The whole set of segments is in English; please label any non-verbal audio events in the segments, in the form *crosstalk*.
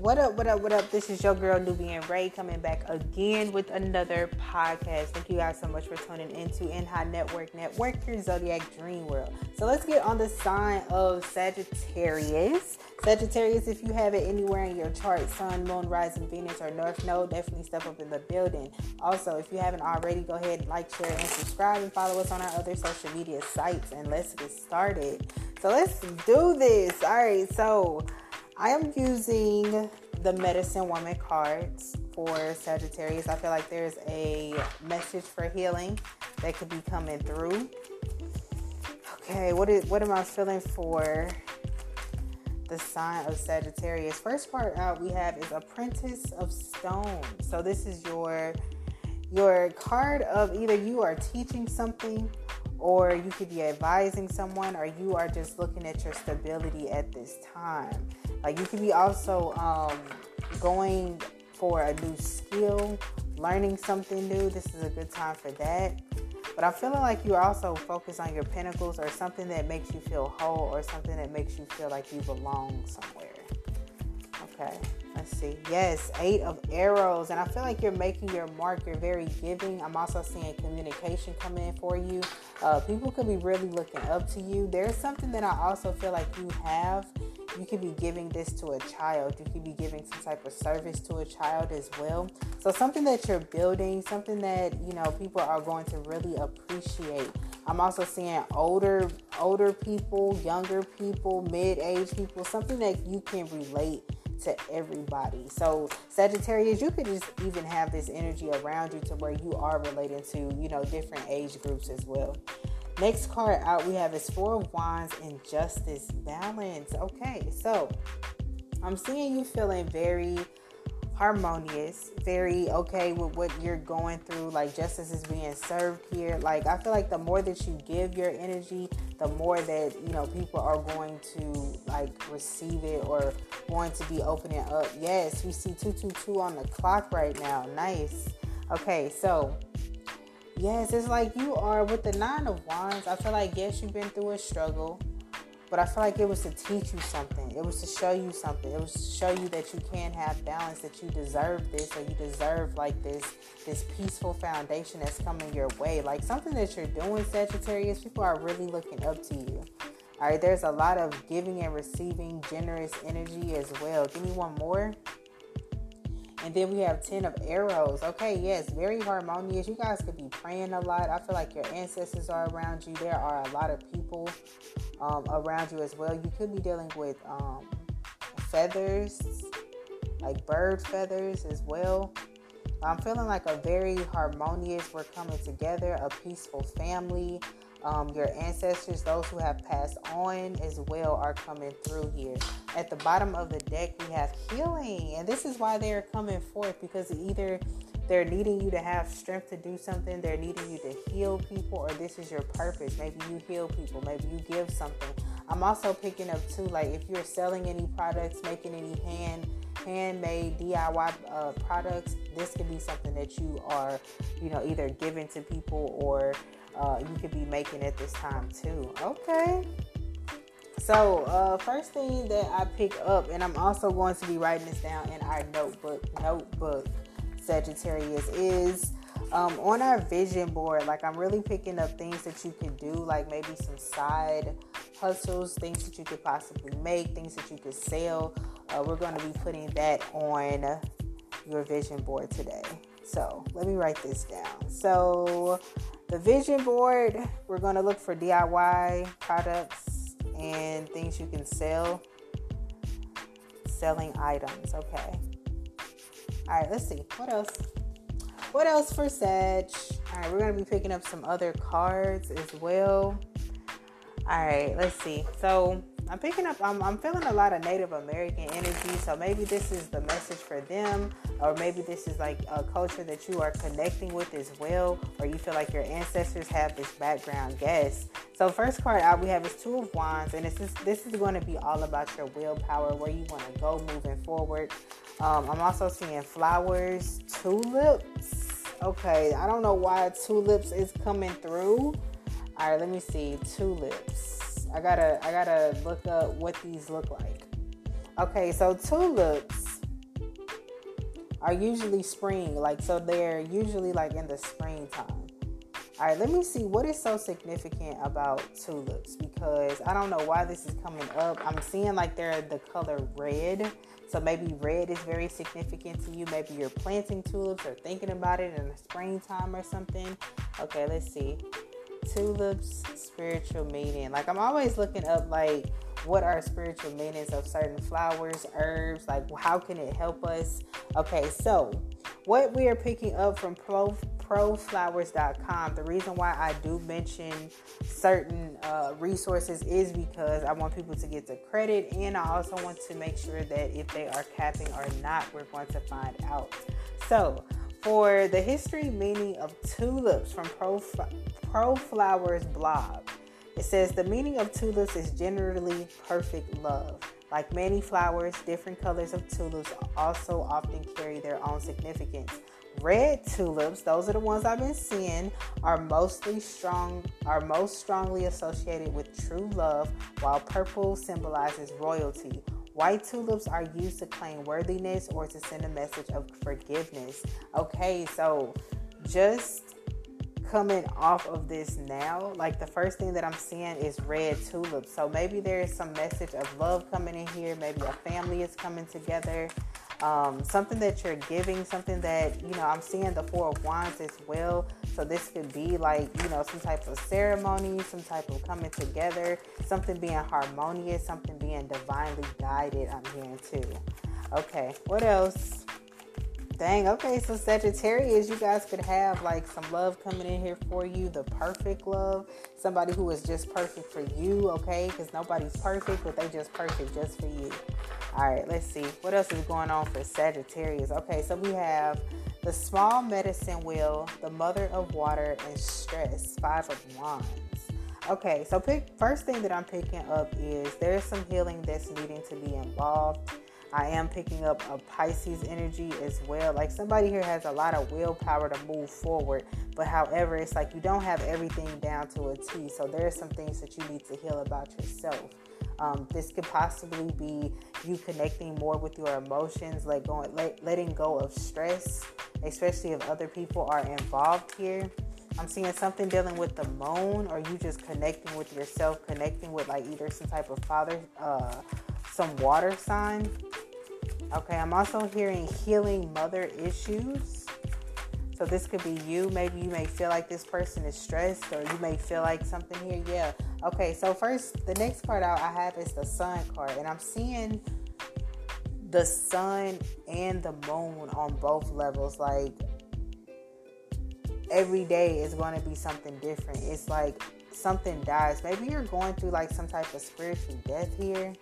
What up, what up, what up? This is your girl Nubian Ray coming back again with another podcast. Thank you guys so much for tuning into In High Network Network, your zodiac dream world. So let's get on the sign of Sagittarius. Sagittarius, if you have it anywhere in your chart, Sun, Moon, Rising, Venus, or North Node, definitely step up in the building. Also, if you haven't already, go ahead and like, share, and subscribe, and follow us on our other social media sites. And let's get started. So let's do this. All right, so. I am using the Medicine Woman cards for Sagittarius. I feel like there's a message for healing that could be coming through. Okay, what is what am I feeling for the sign of Sagittarius? First part out we have is Apprentice of Stone. So this is your your card of either you are teaching something or you could be advising someone or you are just looking at your stability at this time. Like you could be also um, going for a new skill, learning something new. This is a good time for that. But I'm feeling like you also focus on your pinnacles or something that makes you feel whole or something that makes you feel like you belong somewhere. Okay, let's see. Yes, eight of arrows. And I feel like you're making your mark. You're very giving. I'm also seeing communication come in for you. Uh, people could be really looking up to you. There's something that I also feel like you have you could be giving this to a child. You could be giving some type of service to a child as well. So something that you're building, something that you know people are going to really appreciate. I'm also seeing older older people, younger people, mid-age people, something that you can relate to everybody. So Sagittarius, you could just even have this energy around you to where you are relating to, you know, different age groups as well. Next card out we have is Four of Wands and Justice Balance. Okay, so I'm seeing you feeling very harmonious, very okay with what you're going through. Like justice is being served here. Like I feel like the more that you give your energy, the more that you know people are going to like receive it or going to be opening up. Yes, we see two two two on the clock right now. Nice. Okay, so Yes, it's like you are with the nine of wands. I feel like yes, you've been through a struggle, but I feel like it was to teach you something. It was to show you something. It was to show you that you can have balance, that you deserve this, or you deserve like this this peaceful foundation that's coming your way. Like something that you're doing, Sagittarius. People are really looking up to you. All right, there's a lot of giving and receiving generous energy as well. Give me one more. And then we have 10 of arrows. Okay, yes, very harmonious. You guys could be praying a lot. I feel like your ancestors are around you. There are a lot of people um, around you as well. You could be dealing with um, feathers, like bird feathers as well. I'm feeling like a very harmonious, we're coming together, a peaceful family. Um, your ancestors, those who have passed on as well, are coming through here. At the bottom of the deck, we have healing, and this is why they are coming forth because either they're needing you to have strength to do something, they're needing you to heal people, or this is your purpose. Maybe you heal people, maybe you give something. I'm also picking up too, like if you're selling any products, making any hand handmade DIY uh, products, this could be something that you are, you know, either giving to people or uh, you could be making at this time too. Okay. So, uh, first thing that I pick up, and I'm also going to be writing this down in our notebook, notebook, Sagittarius, is um, on our vision board. Like, I'm really picking up things that you could do, like maybe some side hustles, things that you could possibly make, things that you could sell. Uh, we're going to be putting that on your vision board today. So, let me write this down. So, the vision board, we're going to look for DIY products and things you can sell. Selling items, okay. All right, let's see. What else? What else for Sag? All right, we're going to be picking up some other cards as well. All right, let's see. So, I'm picking up, I'm, I'm feeling a lot of Native American energy. So maybe this is the message for them, or maybe this is like a culture that you are connecting with as well, or you feel like your ancestors have this background. Yes. So first card out we have is Two of Wands, and this is this is going to be all about your willpower, where you want to go moving forward. Um, I'm also seeing flowers, tulips. Okay, I don't know why tulips is coming through. All right, let me see tulips. I gotta I gotta look up what these look like. Okay, so tulips. are usually spring, like so they're usually like in the springtime. All right, let me see what is so significant about tulips because I don't know why this is coming up. I'm seeing like they're the color red. So maybe red is very significant to you. Maybe you're planting tulips or thinking about it in the springtime or something. Okay, let's see. Tulips spiritual meaning. Like I'm always looking up like what are spiritual meanings of certain flowers, herbs, like how can it help us? Okay, so what we are picking up from Pro proflowers.com. The reason why I do mention certain uh, resources is because I want people to get the credit, and I also want to make sure that if they are capping or not, we're going to find out. So, for the history meaning of tulips from Pro, ProFlowers blog, it says the meaning of tulips is generally perfect love. Like many flowers, different colors of tulips also often carry their own significance. Red tulips, those are the ones I've been seeing, are mostly strong are most strongly associated with true love, while purple symbolizes royalty. White tulips are used to claim worthiness or to send a message of forgiveness. Okay, so just coming off of this now, like the first thing that I'm seeing is red tulips. So maybe there is some message of love coming in here. Maybe a family is coming together. Um, something that you're giving, something that, you know, I'm seeing the Four of Wands as well. So this could be like, you know, some type of ceremony, some type of coming together, something being harmonious, something being divinely guided. I'm hearing too. Okay, what else? Dang, okay, so Sagittarius, you guys could have like some love coming in here for you, the perfect love, somebody who is just perfect for you, okay? Because nobody's perfect, but they just perfect just for you. All right, let's see. What else is going on for Sagittarius? Okay, so we have the small medicine wheel, the mother of water, and stress, five of wands. Okay, so pick first thing that I'm picking up is there's some healing that's needing to be involved I am picking up a Pisces energy as well. Like somebody here has a lot of willpower to move forward, but however, it's like you don't have everything down to a T. So there are some things that you need to heal about yourself. Um, this could possibly be you connecting more with your emotions, like going, let, letting go of stress, especially if other people are involved here. I'm seeing something dealing with the moon, or you just connecting with yourself, connecting with like either some type of father, uh, some water sign. Okay, I'm also hearing healing mother issues. So this could be you. Maybe you may feel like this person is stressed, or you may feel like something here. Yeah. Okay. So first, the next card out I have is the Sun card, and I'm seeing the Sun and the Moon on both levels. Like every day is going to be something different. It's like something dies. Maybe you're going through like some type of spiritual death here.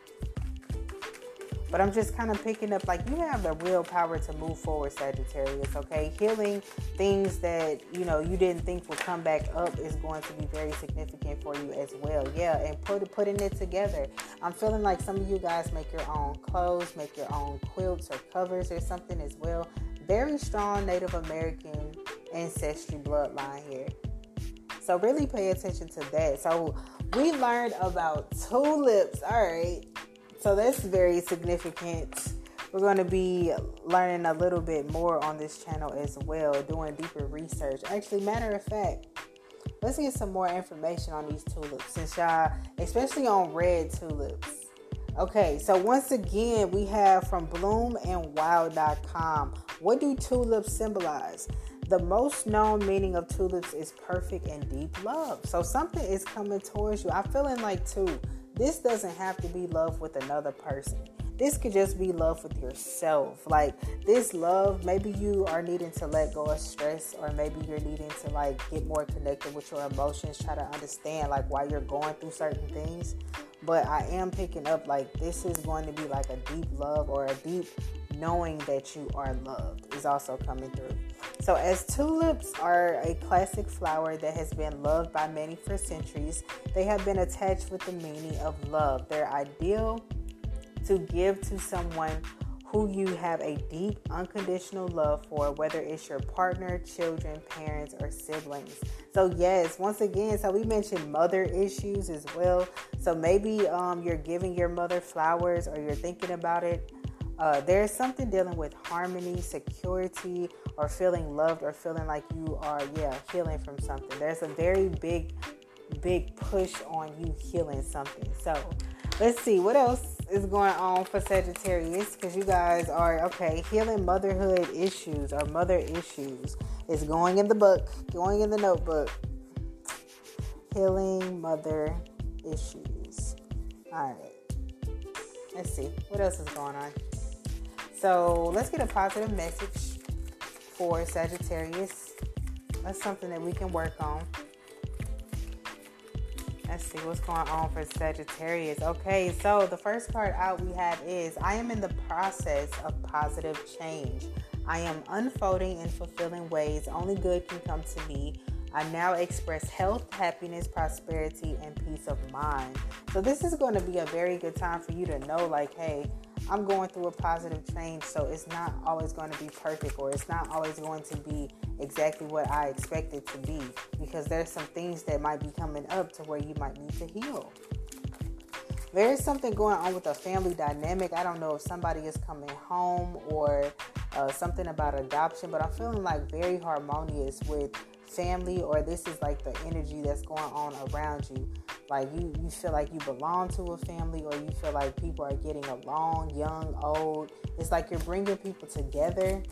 But I'm just kind of picking up like you have the willpower to move forward, Sagittarius, okay? Healing things that, you know, you didn't think would come back up is going to be very significant for you as well. Yeah, and put putting it together. I'm feeling like some of you guys make your own clothes, make your own quilts or covers or something as well. Very strong Native American ancestry bloodline here. So really pay attention to that. So we learned about tulips. All right so that's very significant. We're going to be learning a little bit more on this channel as well, doing deeper research. Actually, matter of fact, let's get some more information on these tulips since y'all, especially on red tulips. Okay, so once again, we have from bloomandwild.com. What do tulips symbolize? The most known meaning of tulips is perfect and deep love. So something is coming towards you. I'm feeling like too this doesn't have to be love with another person. This could just be love with yourself. Like this love, maybe you are needing to let go of stress, or maybe you're needing to like get more connected with your emotions, try to understand like why you're going through certain things. But I am picking up like this is going to be like a deep love or a deep knowing that you are loved is also coming through. So, as tulips are a classic flower that has been loved by many for centuries, they have been attached with the meaning of love. They're ideal to give to someone who you have a deep, unconditional love for, whether it's your partner, children, parents, or siblings. So, yes, once again, so we mentioned mother issues as well. So, maybe um, you're giving your mother flowers or you're thinking about it Uh, there's something dealing with harmony, security, or feeling loved, or feeling like you are, yeah, healing from something. There's a very big, big push on you healing something. So let's see what else is going on for Sagittarius because you guys are okay. Healing motherhood issues or mother issues is going in the book, going in the notebook. Healing mother issues. All right. Let's see what else is going on. So let's get a positive message for Sagittarius. That's something that we can work on. Let's see what's going on for Sagittarius. Okay, so the first card out we have is I am in the process of positive change. I am unfolding in fulfilling ways. Only good can come to me. I now express health, happiness, prosperity, and peace of mind. So, this is going to be a very good time for you to know, like, hey, I'm going through a positive change, so it's not always going to be perfect or it's not always going to be exactly what I expect it to be because there's some things that might be coming up to where you might need to heal. There is something going on with a family dynamic. I don't know if somebody is coming home or uh, something about adoption, but I'm feeling like very harmonious with family, or this is like the energy that's going on around you. Like you, you feel like you belong to a family, or you feel like people are getting along, young, old. It's like you're bringing people together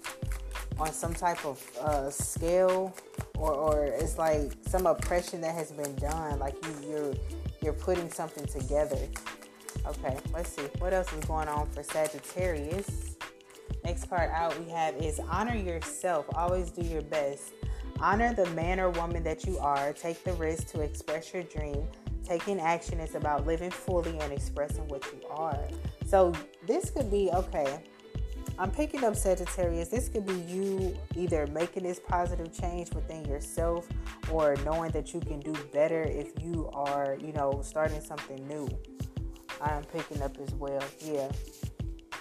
on some type of uh, scale, or, or it's like some oppression that has been done. Like you, you're you're putting something together. Okay, let's see what else is going on for Sagittarius. Next card out we have is honor yourself. Always do your best. Honor the man or woman that you are. Take the risk to express your dream. Taking action is about living fully and expressing what you are. So, this could be okay. I'm picking up Sagittarius. This could be you either making this positive change within yourself or knowing that you can do better if you are, you know, starting something new. I am picking up as well. Yeah.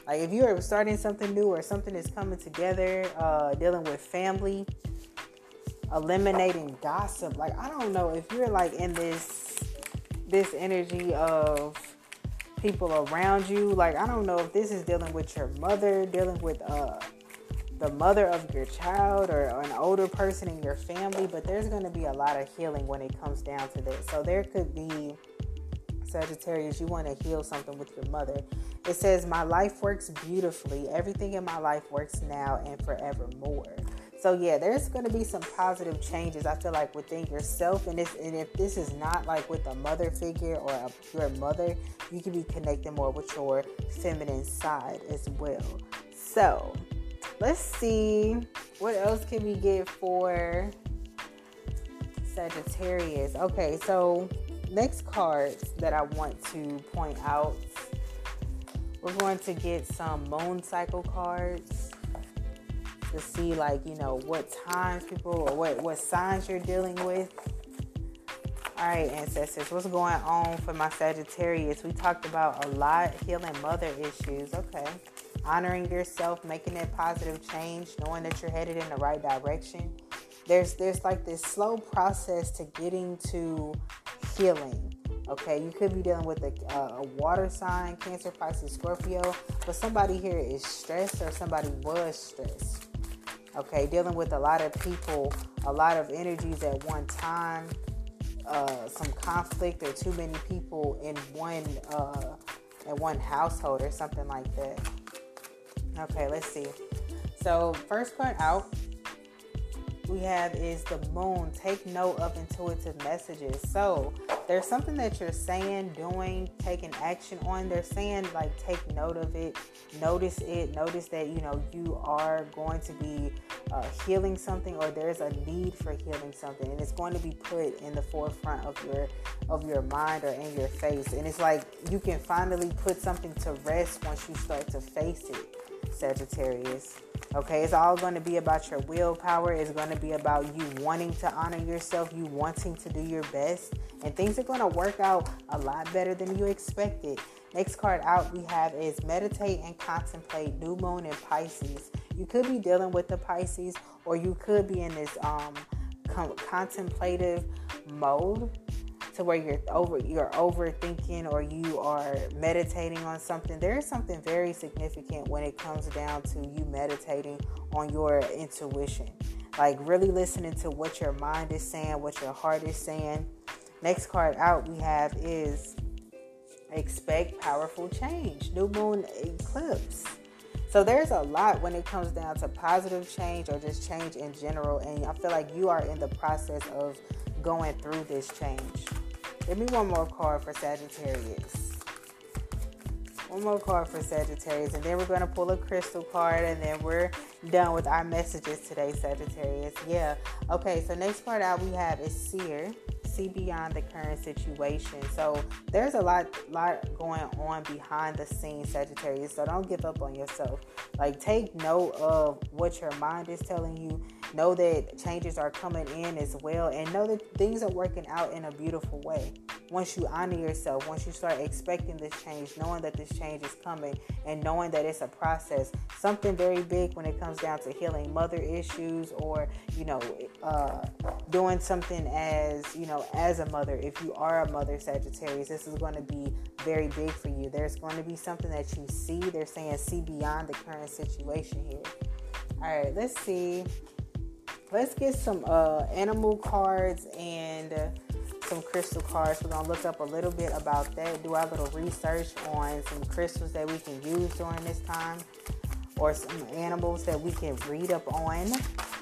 Like if you are starting something new or something is coming together, uh, dealing with family, eliminating gossip. Like I don't know if you're like in this this energy of people around you. Like I don't know if this is dealing with your mother, dealing with uh the mother of your child or an older person in your family, but there's going to be a lot of healing when it comes down to this. So there could be Sagittarius, you want to heal something with your mother. It says, My life works beautifully. Everything in my life works now and forevermore. So yeah, there's going to be some positive changes. I feel like within yourself, and this, and if this is not like with a mother figure or a, your mother, you can be connecting more with your feminine side as well. So let's see what else can we get for Sagittarius. Okay, so next cards that I want to point out, we're going to get some moon cycle cards to see like you know what times people or what what signs you're dealing with. All right ancestors what's going on for my sagittarius? We talked about a lot healing mother issues okay. Honoring yourself making that positive change knowing that you're headed in the right direction. There's there's like this slow process to getting to healing okay. You could be dealing with a, a, water sign cancer pisces scorpio but somebody here is stressed or somebody was stressed okay dealing with a lot of people a lot of energies at one time uh, some conflict or too many people in one uh, in one household or something like that. Okay let's see. So first card out we have is the moon. Take note of intuitive messages. So there's something that you're saying, doing, taking action on. They're saying like take note of it, notice it, notice that you know you are going to be uh, healing something or there's a need for healing something, and it's going to be put in the forefront of your of your mind or in your face. And it's like you can finally put something to rest once you start to face it, Sagittarius. Okay, it's all going to be about your willpower. It's going to be about you wanting to honor yourself, you wanting to do your best, and things are going to work out a lot better than you expected. Next card out we have is meditate and contemplate new moon in Pisces. You could be dealing with the Pisces, or you could be in this um, contemplative mode. To where you're over you're overthinking or you are meditating on something there is something very significant when it comes down to you meditating on your intuition. Like really listening to what your mind is saying what your heart is saying. Next card out we have is expect powerful change new moon eclipse. So there's a lot when it comes down to positive change or just change in general and i feel like you are in the process of going through this change Give me one more card for Sagittarius. One more card for Sagittarius, and then we're going to pull a crystal card, and then we're done with our messages today, Sagittarius. Yeah. Okay, so next card out we have is Seer. See beyond the current situation. So there's a lot, lot going on behind the scenes, Sagittarius. So don't give up on yourself. Like take note of what your mind is telling you Know that changes are coming in as well, and know that things are working out in a beautiful way. Once you honor yourself, once you start expecting this change, knowing that this change is coming, and knowing that it's a process, something very big when it comes down to healing mother issues or, you know, uh, doing something as, you know, as a mother. If you are a mother, Sagittarius, this is going to be very big for you. There's going to be something that you see. They're saying see beyond the current situation here. All right, let's see let's get some uh, animal cards and uh, some crystal cards. We're gonna look up a little bit about that, do our little research on some crystals that we can use during this time, or some animals that we can read up on.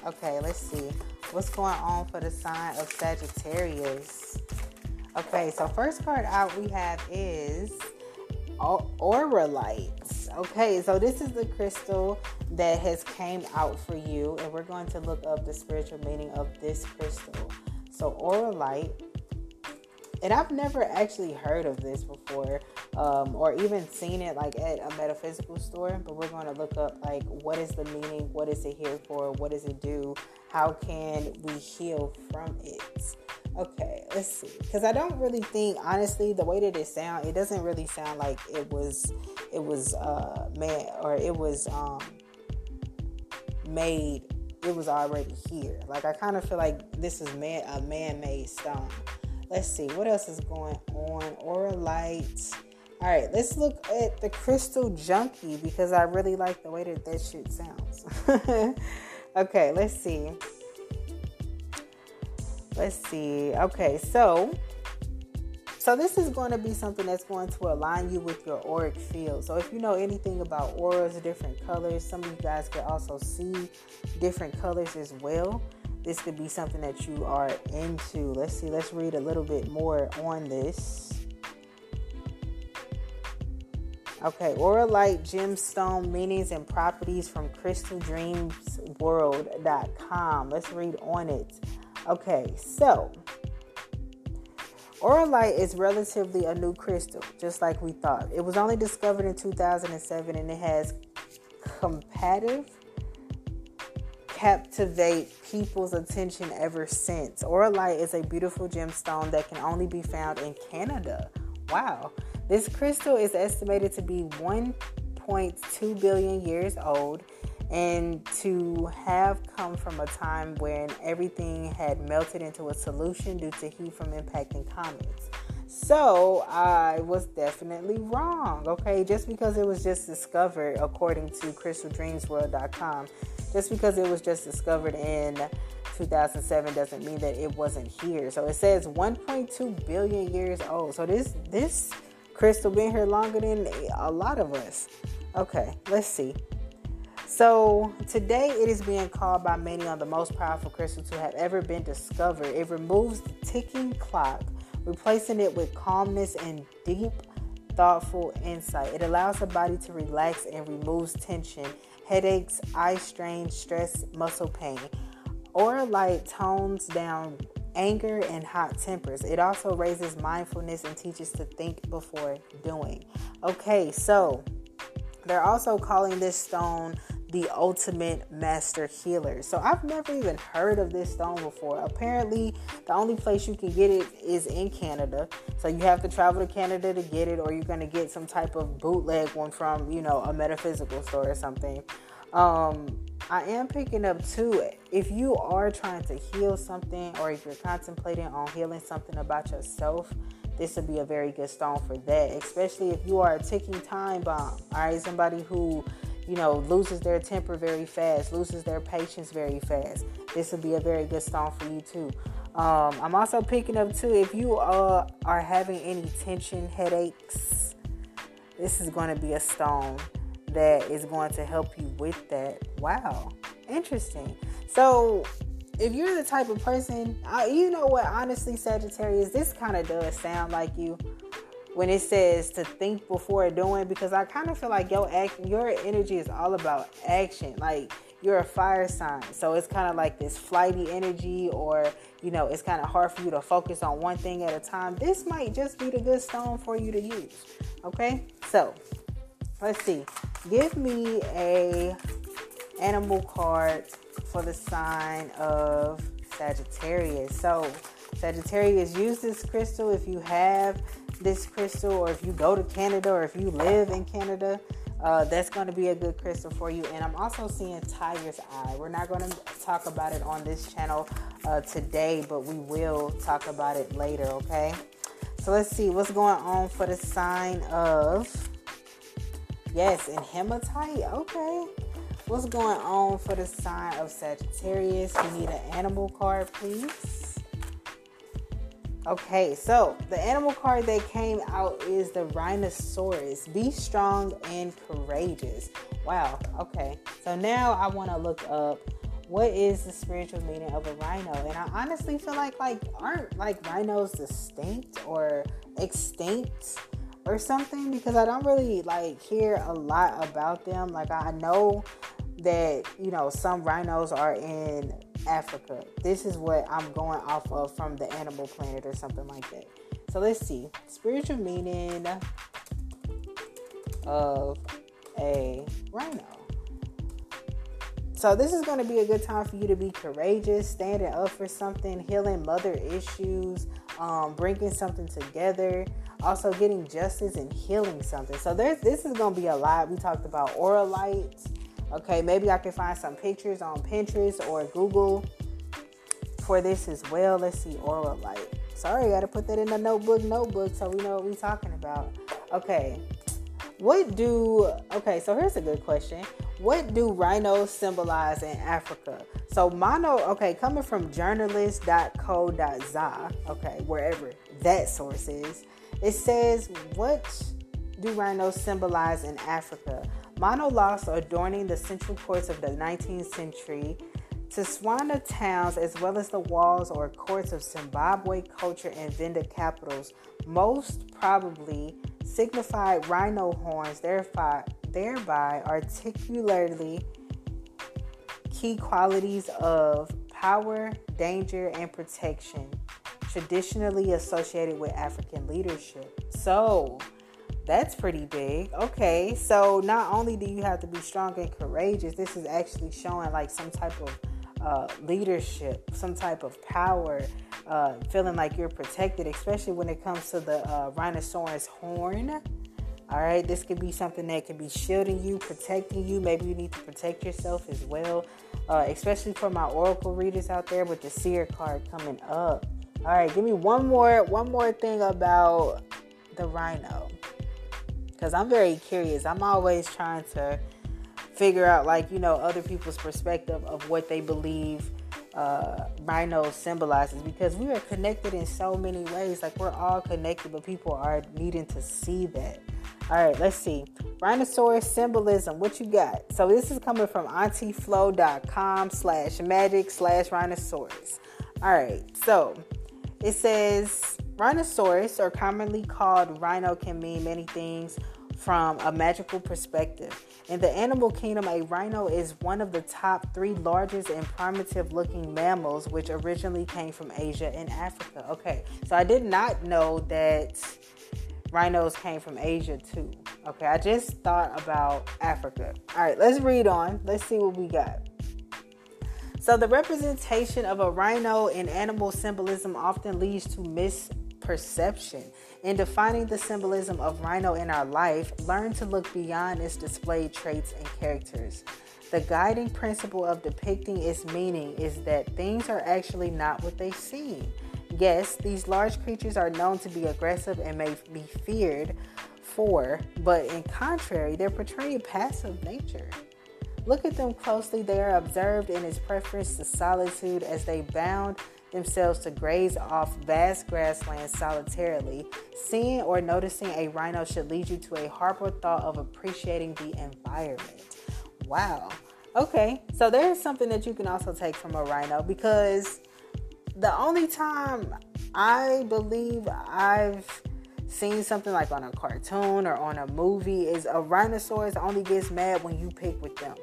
Okay, let's see what's going on for the sign of Sagittarius. Okay, so first card out we have is aura lights Okay, so this is the crystal that has came out for you and we're going to look up the spiritual meaning of this crystal so Auralite and i've never actually heard of this before um, or even seen it like at a metaphysical store but we're going to look up like what is the meaning? What is it here for? What does it do? How can we heal from it? Okay let's see. Because i don't really think honestly the way that it sound it doesn't really sound like it was it was uh man or it was um made it was already here. Like I kind of feel like this is man a man-made stone. Let's see what else is going on. Auralite. All right, let's look at the crystal junkie because I really like the way that that shit sounds. *laughs* okay, let's see. Let's see. Okay, so so this is going to be something that's going to align you with your auric field. So if you know anything about auras, different colors, some of you guys can also see different colors as well. This could be something that you are into. Let's see, let's read a little bit more on this. Okay, Auralite gemstone meanings and properties from crystaldreamsworld.com. Let's read on it. Okay, so Auralite is relatively a new crystal, just like we thought. It was only discovered in 2007 and it has competitive captivate people's attention ever since. Auralite is a beautiful gemstone that can only be found in Canada. Wow. This crystal is estimated to be 1.2 billion years old and to have come from a time when everything had melted into a solution due to heat from impacting comets. So I was definitely wrong, okay? Just because it was just discovered, according to crystaldreamsworld.com, just because it was just discovered in 2007 doesn't mean that it wasn't here. So it says 1.2 billion years old. So this this crystal been here longer than a lot of us. Okay, let's see. So today it is being called by many on the most powerful crystal to have ever been discovered. It removes the ticking clock, replacing it with calmness and deep, thoughtful insight. It allows the body to relax and removes tension, headaches, eye strain, stress, muscle pain. Auralite tones down anger and hot tempers. It also raises mindfulness and teaches to think before doing. Okay, so they're also calling this stone the ultimate master healer. So I've never even heard of this stone before. Apparently, the only place you can get it is in Canada. So you have to travel to Canada to get it, or you're going to get some type of bootleg one from, you know, a metaphysical store or something. Um, I am picking up too. If you are trying to heal something, or if you're contemplating on healing something about yourself, this would be a very good stone for that. Especially if you are a ticking time bomb. All right, somebody who you know loses their temper very fast, loses their patience very fast. This would be a very good stone for you too. Um, I'm also picking up too if you uh, are having any tension, headaches. This is going to be a stone that is going to help you with that. Wow, interesting. So, if you're the type of person, uh, you know what, honestly, Sagittarius, this kind of does sound like you when it says to think before doing because I kind of feel like your act, your energy is all about action. Like you're a fire sign, so it's kind of like this flighty energy, or you know, it's kind of hard for you to focus on one thing at a time. This might just be the good stone for you to use. Okay, so let's see. Give me a animal card for the sign of Sagittarius. So, Sagittarius, use this crystal if you have this crystal, or if you go to Canada, or if you live in Canada. Uh, that's going to be a good crystal for you. And I'm also seeing Tiger's Eye. We're not going to talk about it on this channel uh, today, but we will talk about it later, okay? So let's see what's going on for the sign of Yes, and hematite. Okay. What's going on for the sign of Sagittarius? You need an animal card, please. Okay, so the animal card that came out is the rhinoceros. Be strong and courageous. Wow. Okay. So now I want to look up what is the spiritual meaning of a rhino and i honestly feel like like aren't like rhinos distinct or extinct or something because I don't really like hear a lot about them. Like I know that you know some rhinos are in Africa. This is what I'm going off of from the Animal Planet or something like that. So let's see spiritual meaning of a rhino. So this is going to be a good time for you to be courageous, standing up for something, healing mother issues, um, bringing something together also getting justice and healing something. So there's this is gonna be a lot. We talked about aura lights. Okay, maybe I can find some pictures on Pinterest or Google for this as well. Let's see, Auralite. Sorry, I gotta put that in the notebook, notebook, so we know what we're talking about. Okay, what do okay? So here's a good question. What do rhinos symbolize in Africa? So mono, okay, coming from journalist.co.za, okay, wherever that source is. It says, What do rhinos symbolize in Africa? Monoliths adorning the central courts of the 19th century, Tswana towns, as well as the walls or courts of Zimbabwe culture and Venda capitals, most probably signified rhino horns, thereby, thereby articulately key qualities of power, danger, and protection traditionally associated with African leadership. So that's pretty big. Okay, so not only do you have to be strong and courageous, this is actually showing like some type of uh, leadership, some type of power, uh, feeling like you're protected, especially when it comes to the uh, rhinoceros horn. All right, this could be something that could be shielding you, protecting you. Maybe you need to protect yourself as well, uh, especially for my oracle readers out there with the seer card coming up. All right, give me one more one more thing about the rhino. Cuz I'm very curious. I'm always trying to figure out like, you know, other people's perspective of what they believe uh, rhino symbolizes because we are connected in so many ways. Like we're all connected, but people are needing to see that. All right, let's see. Rhinoceros symbolism. What you got? So this is coming from auntyflo.com slash magic slash rhinoceros. All right, so it says rhinoceros, or commonly called rhino, can mean many things from a magical perspective. In the animal kingdom, a rhino is one of the top three largest and primitive looking mammals, which originally came from Asia and Africa. Okay, so I did not know that rhinos came from Asia too. Okay, I just thought about Africa. All right, let's read on. Let's see what we got. So, the representation of a rhino in animal symbolism often leads to misperception. In defining the symbolism of rhino in our life, learn to look beyond its displayed traits and characters. The guiding principle of depicting its meaning is that things are actually not what they seem. Yes, these large creatures are known to be aggressive and may be feared for, but in contrary, they're portraying passive nature. Look at them closely. They are observed in its preference to solitude as they bound themselves to graze off vast grasslands solitarily. Seeing or noticing a rhino should lead you to a harbour thought of appreciating the environment. Wow. Okay, so there's something that you can also take from a rhino because the only time I believe I've seen something like on a cartoon or on a movie is a rhinoceros only gets mad when you pick with them.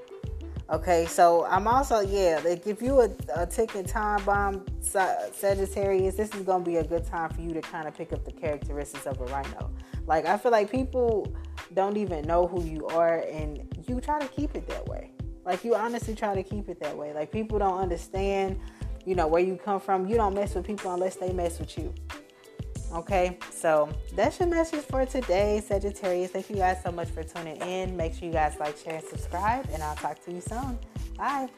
Okay, so I'm also yeah, like if you a, a ticking time bomb Sagittarius, this is gonna be a good time for you to kind of pick up the characteristics of a rhino. Like I feel like people don't even know who you are, and you try to keep it that way. Like you honestly try to keep it that way. Like people don't understand, you know, where you come from. You don't mess with people unless they mess with you. Okay, so that's your message for today, Sagittarius. Thank you guys so much for tuning in. Make sure you guys like, share, and subscribe, and I'll talk to you soon. Bye.